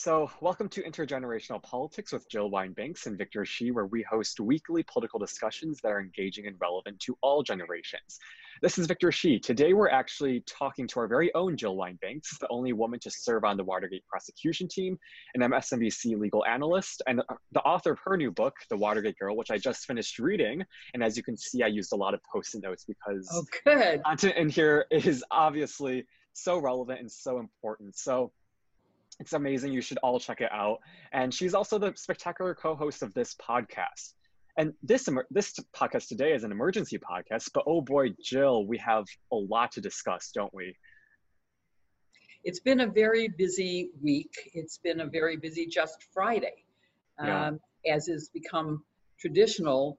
So, welcome to Intergenerational Politics with Jill Wine-Banks and Victor Shi, where we host weekly political discussions that are engaging and relevant to all generations. This is Victor Shi. Today, we're actually talking to our very own Jill Wine-Banks, the only woman to serve on the Watergate prosecution team, an MSNBC legal analyst, and the author of her new book, The Watergate Girl, which I just finished reading. And as you can see, I used a lot of post-it notes because oh, good. content in here is obviously so relevant and so important. So it's amazing. You should all check it out. And she's also the spectacular co-host of this podcast. And this this podcast today is an emergency podcast, but oh boy, Jill, we have a lot to discuss, don't we? It's been a very busy week. It's been a very busy just Friday. Yeah. Um, as is become traditional,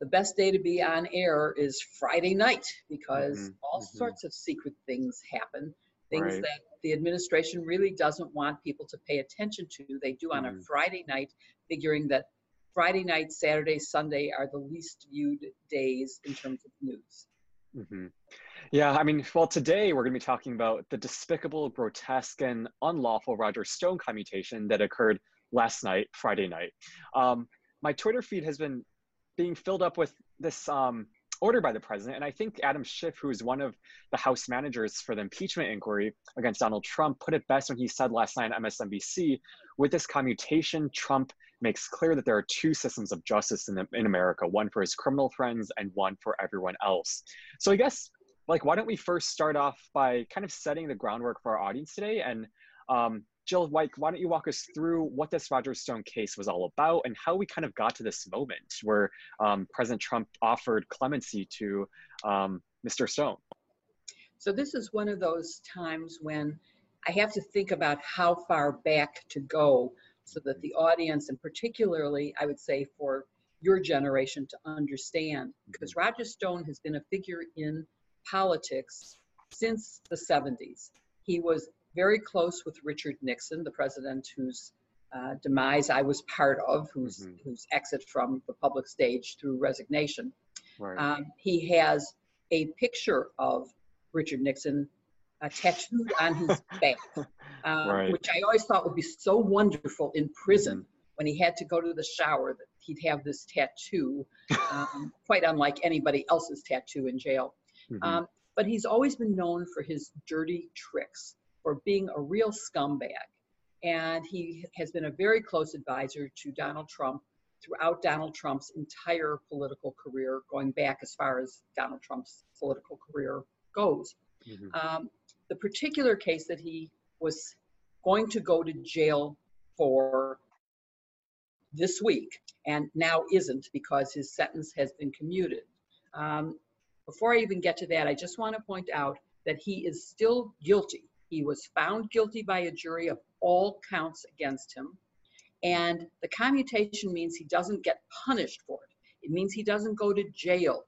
the best day to be on air is Friday night because mm-hmm. all mm-hmm. sorts of secret things happen things right. that the administration really doesn't want people to pay attention to. They do on mm. a Friday night, figuring that Friday night, Saturday, Sunday are the least viewed days in terms of news. Mm-hmm. Yeah, I mean, well, today we're going to be talking about the despicable, grotesque, and unlawful Roger Stone commutation that occurred last night, Friday night. Um, my Twitter feed has been being filled up with this um, ordered by the president. And I think Adam Schiff, who is one of the House managers for the impeachment inquiry against Donald Trump, put it best when he said last night on MSNBC with this commutation, Trump makes clear that there are two systems of justice in, the, in America one for his criminal friends and one for everyone else. So I guess, like, why don't we first start off by kind of setting the groundwork for our audience today and um, Jill White, why don't you walk us through what this Roger Stone case was all about and how we kind of got to this moment where um, President Trump offered clemency to um, Mr. Stone? So, this is one of those times when I have to think about how far back to go so that the audience, and particularly, I would say, for your generation to understand, because mm-hmm. Roger Stone has been a figure in politics since the 70s. He was very close with Richard Nixon, the president whose uh, demise I was part of, whose, mm-hmm. whose exit from the public stage through resignation. Right. Um, he has a picture of Richard Nixon uh, tattooed on his back, um, right. which I always thought would be so wonderful in prison mm-hmm. when he had to go to the shower that he'd have this tattoo, um, quite unlike anybody else's tattoo in jail. Mm-hmm. Um, but he's always been known for his dirty tricks for being a real scumbag. And he has been a very close advisor to Donald Trump throughout Donald Trump's entire political career, going back as far as Donald Trump's political career goes. Mm-hmm. Um, the particular case that he was going to go to jail for this week and now isn't because his sentence has been commuted. Um, before I even get to that, I just want to point out that he is still guilty he was found guilty by a jury of all counts against him. And the commutation means he doesn't get punished for it. It means he doesn't go to jail,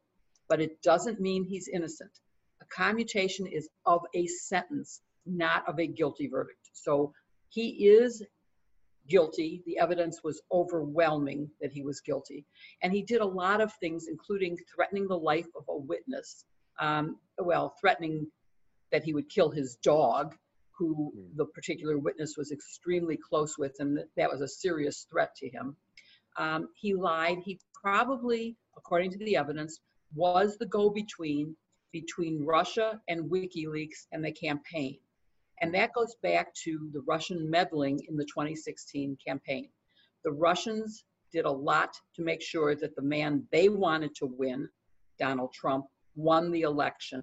but it doesn't mean he's innocent. A commutation is of a sentence, not of a guilty verdict. So he is guilty. The evidence was overwhelming that he was guilty. And he did a lot of things, including threatening the life of a witness. Um, well, threatening that he would kill his dog, who mm. the particular witness was extremely close with, and that, that was a serious threat to him. Um, he lied. He probably, according to the evidence, was the go between between Russia and WikiLeaks and the campaign. And that goes back to the Russian meddling in the 2016 campaign. The Russians did a lot to make sure that the man they wanted to win, Donald Trump, won the election.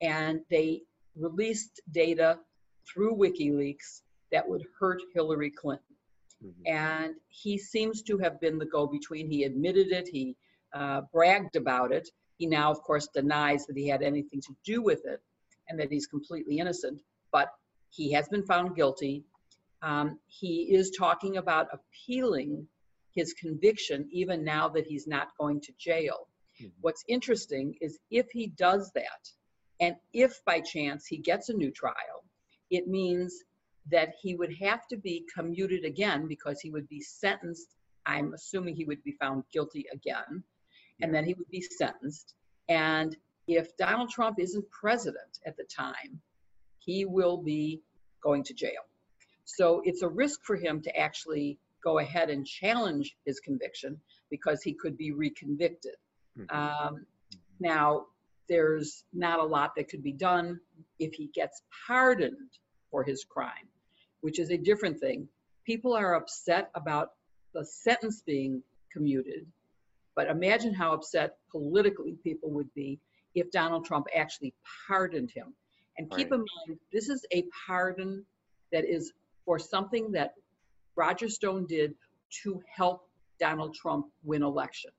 And they released data through WikiLeaks that would hurt Hillary Clinton. Mm-hmm. And he seems to have been the go between. He admitted it, he uh, bragged about it. He now, of course, denies that he had anything to do with it and that he's completely innocent, but he has been found guilty. Um, he is talking about appealing his conviction even now that he's not going to jail. Mm-hmm. What's interesting is if he does that, and if by chance he gets a new trial, it means that he would have to be commuted again because he would be sentenced. I'm assuming he would be found guilty again, and then he would be sentenced. And if Donald Trump isn't president at the time, he will be going to jail. So it's a risk for him to actually go ahead and challenge his conviction because he could be reconvicted. Mm-hmm. Um, now, there's not a lot that could be done if he gets pardoned for his crime, which is a different thing. People are upset about the sentence being commuted, but imagine how upset politically people would be if Donald Trump actually pardoned him. And keep right. in mind, this is a pardon that is for something that Roger Stone did to help Donald Trump win election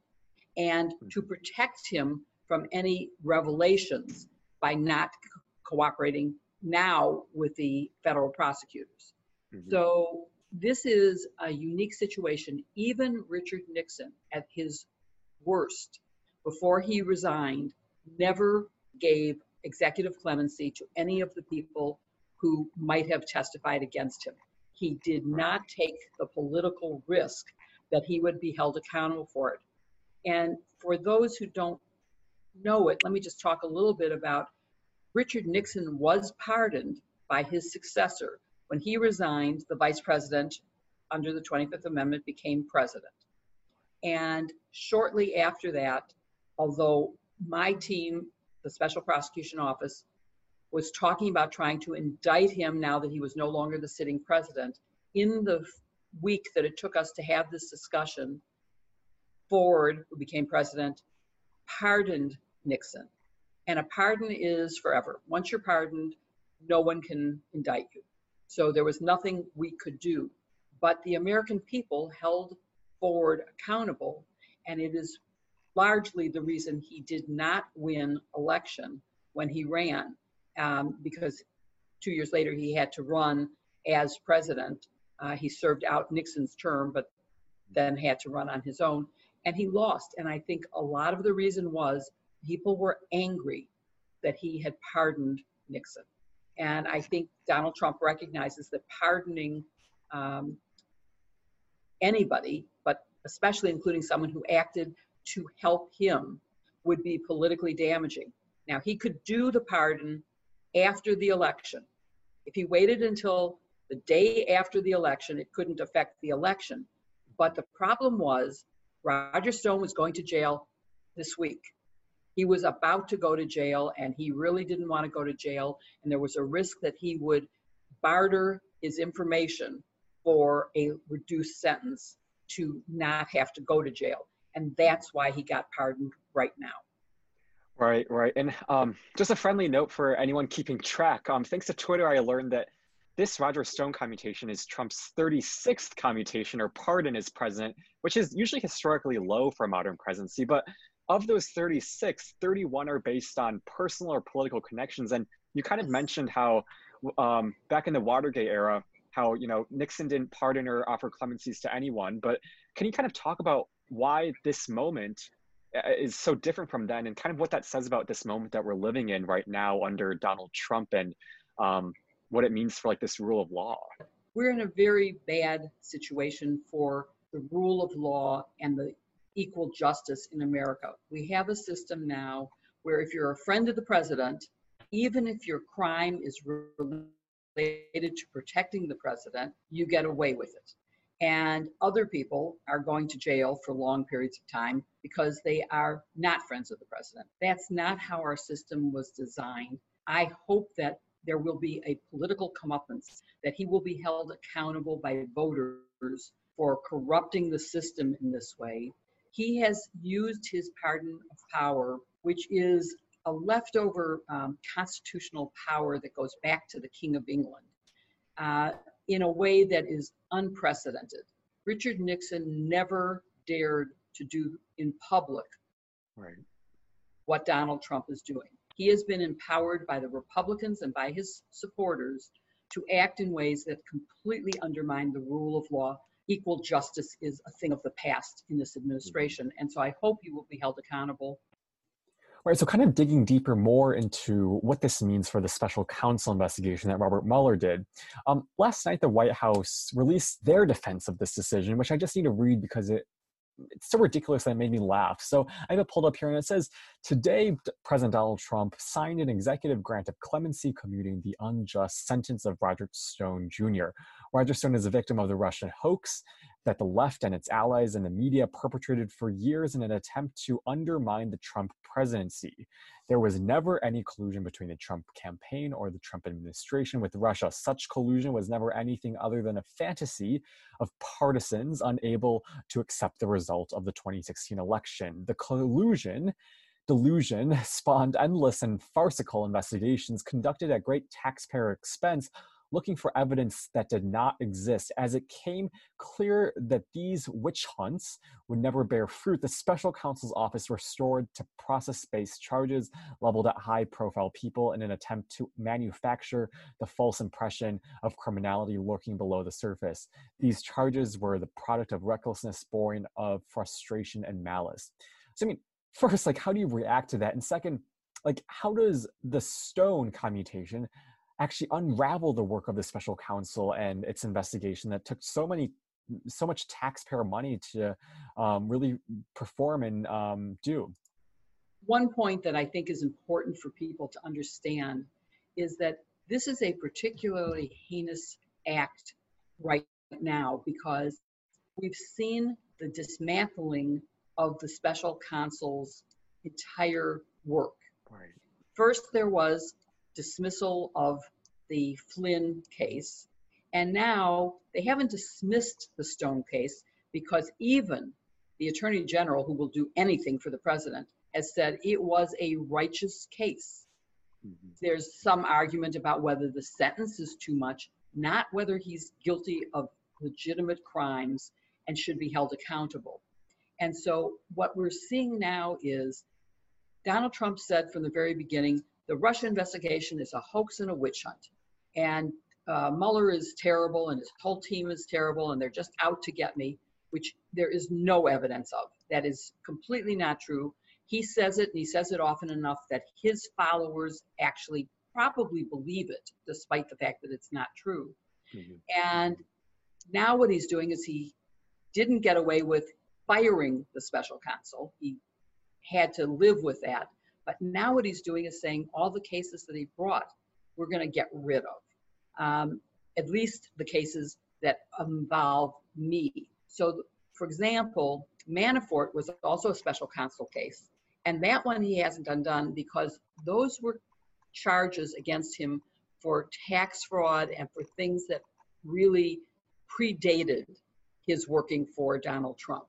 and to mm-hmm. protect him from any revelations by not co- cooperating now with the federal prosecutors. Mm-hmm. So this is a unique situation. Even Richard Nixon, at his worst, before he resigned, never gave executive clemency to any of the people who might have testified against him. He did not take the political risk that he would be held accountable for it. And for those who don't know it, let me just talk a little bit about Richard Nixon was pardoned by his successor. When he resigned, the vice president under the 25th Amendment became president. And shortly after that, although my team, the Special Prosecution Office, was talking about trying to indict him now that he was no longer the sitting president. In the week that it took us to have this discussion, Ford, who became president, pardoned Nixon. And a pardon is forever. Once you're pardoned, no one can indict you. So there was nothing we could do. But the American people held Ford accountable, and it is largely the reason he did not win election when he ran, um, because two years later he had to run as president. Uh, he served out Nixon's term, but then had to run on his own, and he lost. And I think a lot of the reason was people were angry that he had pardoned Nixon. And I think Donald Trump recognizes that pardoning um, anybody, but especially including someone who acted to help him would be politically damaging. Now, he could do the pardon after the election. If he waited until the day after the election, it couldn't affect the election. But the problem was Roger Stone was going to jail this week. He was about to go to jail and he really didn't want to go to jail. And there was a risk that he would barter his information for a reduced sentence to not have to go to jail and that's why he got pardoned right now. Right, right. And um, just a friendly note for anyone keeping track. Um, thanks to Twitter, I learned that this Roger Stone commutation is Trump's 36th commutation or pardon as president, which is usually historically low for a modern presidency. But of those 36, 31 are based on personal or political connections. And you kind of mentioned how um, back in the Watergate era, how you know Nixon didn't pardon or offer clemencies to anyone. But can you kind of talk about why this moment uh, is so different from then and kind of what that says about this moment that we're living in right now under Donald Trump and um, what it means for like this rule of law. We're in a very bad situation for the rule of law and the equal justice in America. We have a system now where if you're a friend of the president, even if your crime is related to protecting the president, you get away with it and other people are going to jail for long periods of time because they are not friends of the president. That's not how our system was designed. I hope that there will be a political comeuppance, that he will be held accountable by voters for corrupting the system in this way. He has used his pardon of power, which is a leftover um, constitutional power that goes back to the King of England. Uh, in a way that is unprecedented. Richard Nixon never dared to do in public right. what Donald Trump is doing. He has been empowered by the Republicans and by his supporters to act in ways that completely undermine the rule of law. Equal justice is a thing of the past in this administration. And so I hope he will be held accountable Right, so kind of digging deeper more into what this means for the special counsel investigation that Robert Mueller did. Um, last night, the White House released their defense of this decision, which I just need to read because it it's so ridiculous that it made me laugh. So I have it pulled up here and it says Today, President Donald Trump signed an executive grant of clemency commuting the unjust sentence of Roger Stone Jr. Roger Stone is a victim of the Russian hoax that the left and its allies and the media perpetrated for years in an attempt to undermine the Trump presidency. There was never any collusion between the Trump campaign or the Trump administration with Russia. Such collusion was never anything other than a fantasy of partisans unable to accept the result of the 2016 election. The collusion delusion spawned endless and farcical investigations conducted at great taxpayer expense looking for evidence that did not exist. As it came clear that these witch hunts would never bear fruit, the special counsel's office restored to process based charges leveled at high profile people in an attempt to manufacture the false impression of criminality lurking below the surface. These charges were the product of recklessness born of frustration and malice. So, I mean, first, like, how do you react to that? And second, like, how does the stone commutation actually unravel the work of the special counsel and its investigation that took so many so much taxpayer money to um, really perform and um, do one point that i think is important for people to understand is that this is a particularly heinous act right now because we've seen the dismantling of the special counsel's entire work. Right. First, there was dismissal of the Flynn case, and now they haven't dismissed the Stone case because even the Attorney General, who will do anything for the president, has said it was a righteous case. Mm-hmm. There's some argument about whether the sentence is too much, not whether he's guilty of legitimate crimes and should be held accountable. And so what we're seeing now is Donald Trump said from the very beginning the Russia investigation is a hoax and a witch hunt. And uh, Mueller is terrible and his whole team is terrible and they're just out to get me, which there is no evidence of. That is completely not true. He says it and he says it often enough that his followers actually probably believe it, despite the fact that it's not true. Mm-hmm. And now what he's doing is he didn't get away with firing the special counsel. He had to live with that. But now what he's doing is saying all the cases that he brought, we're going to get rid of, um, at least the cases that involve me. So, for example, Manafort was also a special counsel case. And that one he hasn't undone because those were charges against him for tax fraud and for things that really predated his working for Donald Trump.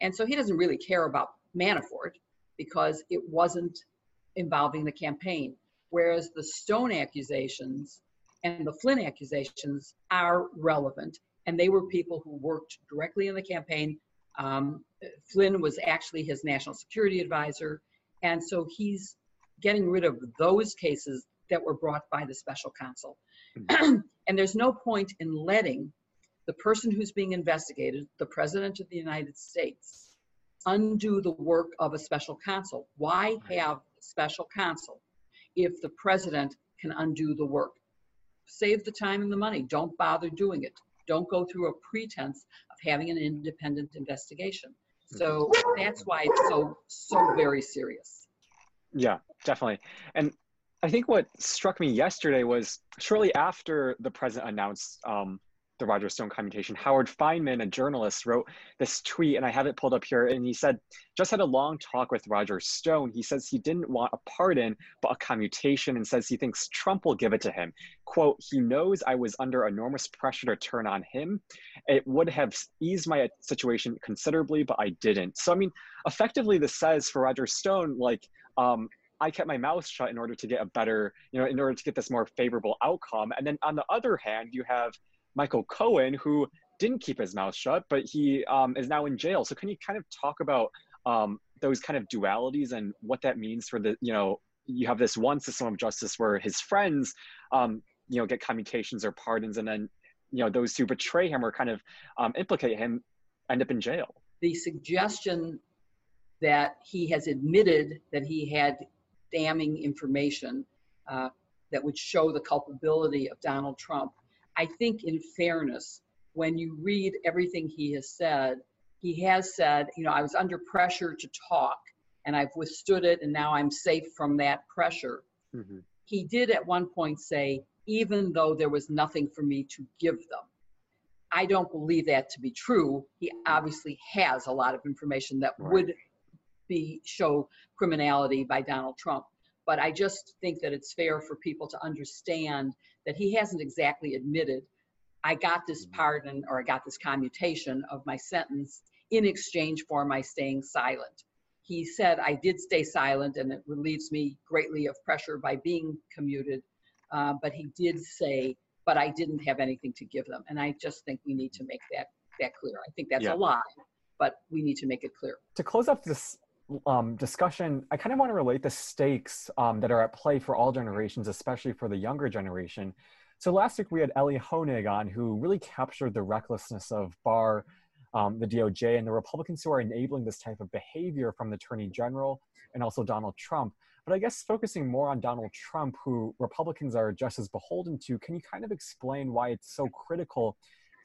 And so he doesn't really care about Manafort because it wasn't involving the campaign. Whereas the Stone accusations and the Flynn accusations are relevant. And they were people who worked directly in the campaign. Um, Flynn was actually his national security advisor. And so he's getting rid of those cases that were brought by the special counsel. And there's no point in letting the person who's being investigated, the President of the United States, undo the work of a special counsel. Why have special counsel if the President can undo the work? Save the time and the money. Don't bother doing it. Don't go through a pretense of having an independent investigation. So that's why it's so so very serious. Yeah, definitely. And I think what struck me yesterday was shortly after the president announced um, the Roger Stone commutation, Howard Fineman, a journalist, wrote this tweet, and I have it pulled up here. And he said, just had a long talk with Roger Stone. He says he didn't want a pardon, but a commutation, and says he thinks Trump will give it to him. Quote, he knows I was under enormous pressure to turn on him. It would have eased my situation considerably, but I didn't. So, I mean, effectively, this says for Roger Stone, like, um, I kept my mouth shut in order to get a better, you know, in order to get this more favorable outcome. And then on the other hand, you have Michael Cohen, who didn't keep his mouth shut, but he um, is now in jail. So can you kind of talk about um, those kind of dualities and what that means for the, you know, you have this one system of justice where his friends, um, you know, get commutations or pardons, and then, you know, those who betray him or kind of um, implicate him end up in jail. The suggestion that he has admitted that he had damning information uh, that would show the culpability of Donald Trump I think, in fairness, when you read everything he has said, he has said, you know, I was under pressure to talk and I've withstood it and now I'm safe from that pressure. Mm-hmm. He did at one point say, even though there was nothing for me to give them. I don't believe that to be true. He obviously has a lot of information that right. would be show criminality by Donald Trump. But I just think that it's fair for people to understand that he hasn't exactly admitted, I got this mm-hmm. pardon or I got this commutation of my sentence in exchange for my staying silent. He said, I did stay silent and it relieves me greatly of pressure by being commuted. Uh, but he did say, but I didn't have anything to give them. And I just think we need to make that, that clear. I think that's yeah. a lie, but we need to make it clear. To close up this um, discussion, I kind of want to relate the stakes um, that are at play for all generations, especially for the younger generation. So last week we had Elie Honig on, who really captured the recklessness of Barr, um, the DOJ, and the Republicans who are enabling this type of behavior from the Attorney General and also Donald Trump. But I guess focusing more on Donald Trump, who Republicans are just as beholden to, can you kind of explain why it's so critical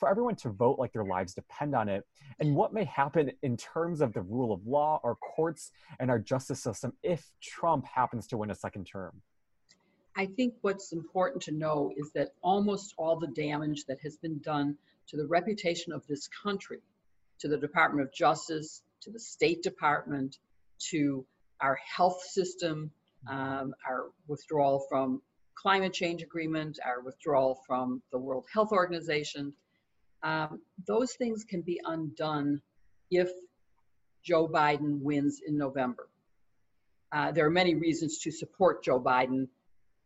for everyone to vote like their lives depend on it, and what may happen in terms of the rule of law, our courts, and our justice system if Trump happens to win a second term? I think what's important to know is that almost all the damage that has been done to the reputation of this country, to the Department of Justice, to the State Department, to our health system, um, our withdrawal from climate change agreement, our withdrawal from the World Health Organization, um, those things can be undone if Joe Biden wins in November. Uh, there are many reasons to support Joe Biden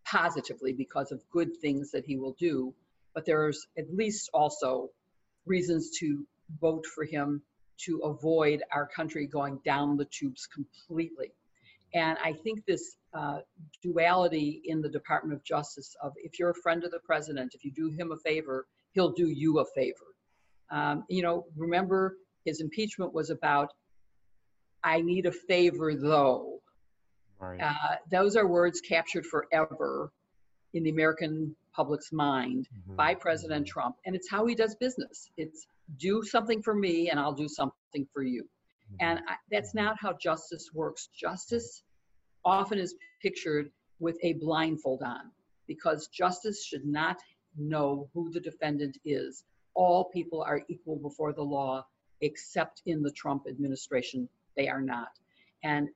positively because of good things that he will do, but there's at least also reasons to vote for him to avoid our country going down the tubes completely. And I think this uh, duality in the Department of Justice of if you're a friend of the president, if you do him a favor, he'll do you a favor. Um, you know, remember his impeachment was about, I need a favor though. Right. Uh, those are words captured forever in the American public's mind mm-hmm. by President mm-hmm. Trump. And it's how he does business. It's do something for me and I'll do something for you. Mm-hmm. And I, that's mm-hmm. not how justice works. Justice often is pictured with a blindfold on because justice should not know who the defendant is. All people are equal before the law, except in the Trump administration, they are not. And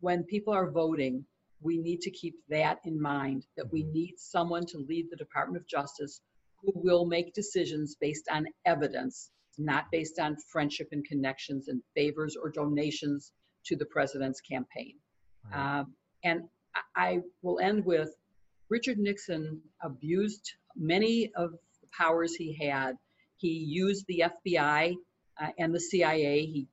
when people are voting, we need to keep that in mind that we mm-hmm. need someone to lead the Department of Justice who will make decisions based on evidence, not based on friendship and connections and favors or donations to the president's campaign. Right. Um, and I will end with Richard Nixon abused many of the powers he had. He used the FBI uh, and the CIA. He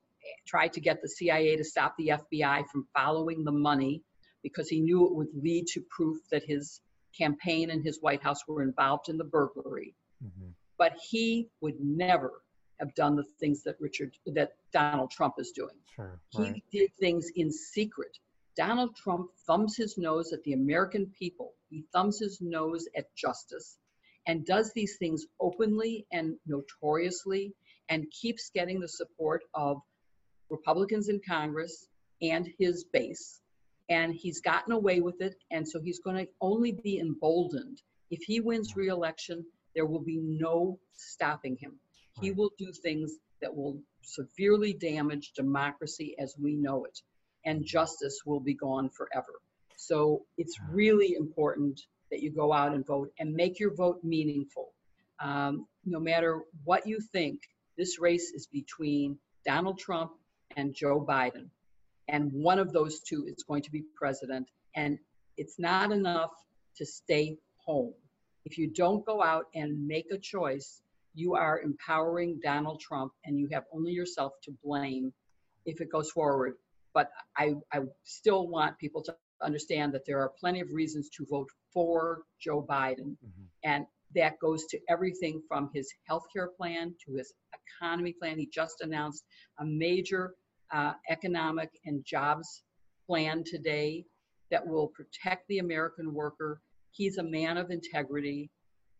tried to get the CIA to stop the FBI from following the money because he knew it would lead to proof that his campaign and his White House were involved in the burglary. Mm-hmm. But he would never have done the things that Richard that Donald Trump is doing. Sure, right. He did things in secret. Donald Trump thumbs his nose at the American people. He thumbs his nose at justice and does these things openly and notoriously and keeps getting the support of Republicans in Congress and his base. And he's gotten away with it. And so he's going to only be emboldened. If he wins re-election, there will be no stopping him. He will do things that will severely damage democracy as we know it. And justice will be gone forever. So it's really important that you go out and vote and make your vote meaningful. Um, no matter what you think, this race is between Donald Trump and Joe Biden. And one of those two is going to be president. And it's not enough to stay home. If you don't go out and make a choice, you are empowering Donald Trump and you have only yourself to blame if it goes forward. But I, I still want people to understand that there are plenty of reasons to vote for Joe Biden. Mm-hmm. And that goes to everything from his health care plan to his economy plan. He just announced a major uh, economic and jobs plan today that will protect the American worker. He's a man of integrity.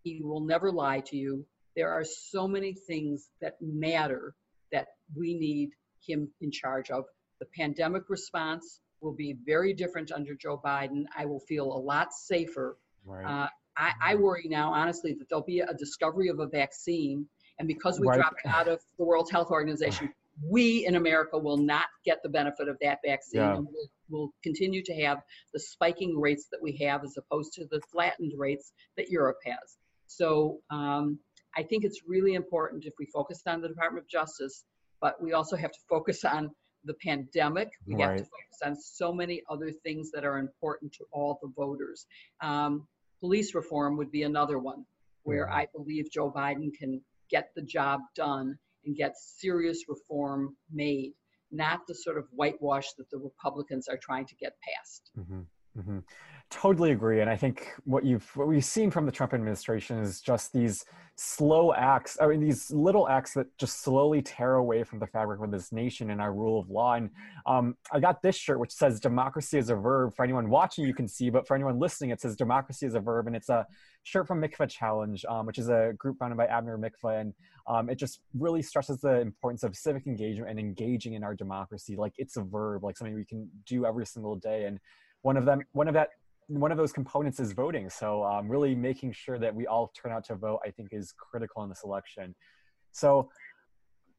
He will never lie to you. There are so many things that matter that we need him in charge of. The pandemic response will be very different under Joe Biden. I will feel a lot safer. Right. Uh, I, I, worry now, honestly, that there'll be a discovery of a vaccine, and because we right. dropped out of the World Health Organization, we in America will not get the benefit of that vaccine. Yeah. And we'll, we'll, continue to have the spiking rates that we have as opposed to the flattened rates that Europe has. So um, I think it's really important if we focus on the Department of Justice, but we also have to focus on the pandemic. We right. have to focus on so many other things that are important to all the voters. Um, police reform would be another one where mm-hmm. I believe Joe Biden can get the job done and get serious reform made, not the sort of whitewash that the Republicans are trying to get past. Mm-hmm. Mm-hmm. Totally agree, and I think what you've what we've seen from the Trump administration is just these slow acts. I mean, these little acts that just slowly tear away from the fabric of this nation and our rule of law. And um, I got this shirt which says "Democracy is a verb." For anyone watching, you can see, but for anyone listening, it says "Democracy is a verb," and it's a shirt from Mikva Challenge, um, which is a group founded by Abner Mikva, and um, it just really stresses the importance of civic engagement and engaging in our democracy. Like it's a verb, like something we can do every single day, and one of them one of that one of those components is voting. So um, really making sure that we all turn out to vote i think is critical in this election. So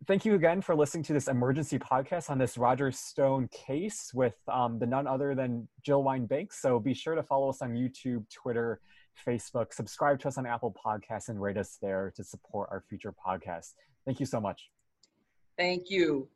thank you again for listening to this emergency podcast on this roger stone case with um, the none other than jill wine-banks so be sure to follow us on youtube twitter facebook. Subscribe to us on apple podcasts and rate us there to support our future podcasts. Thank you so much. Thank you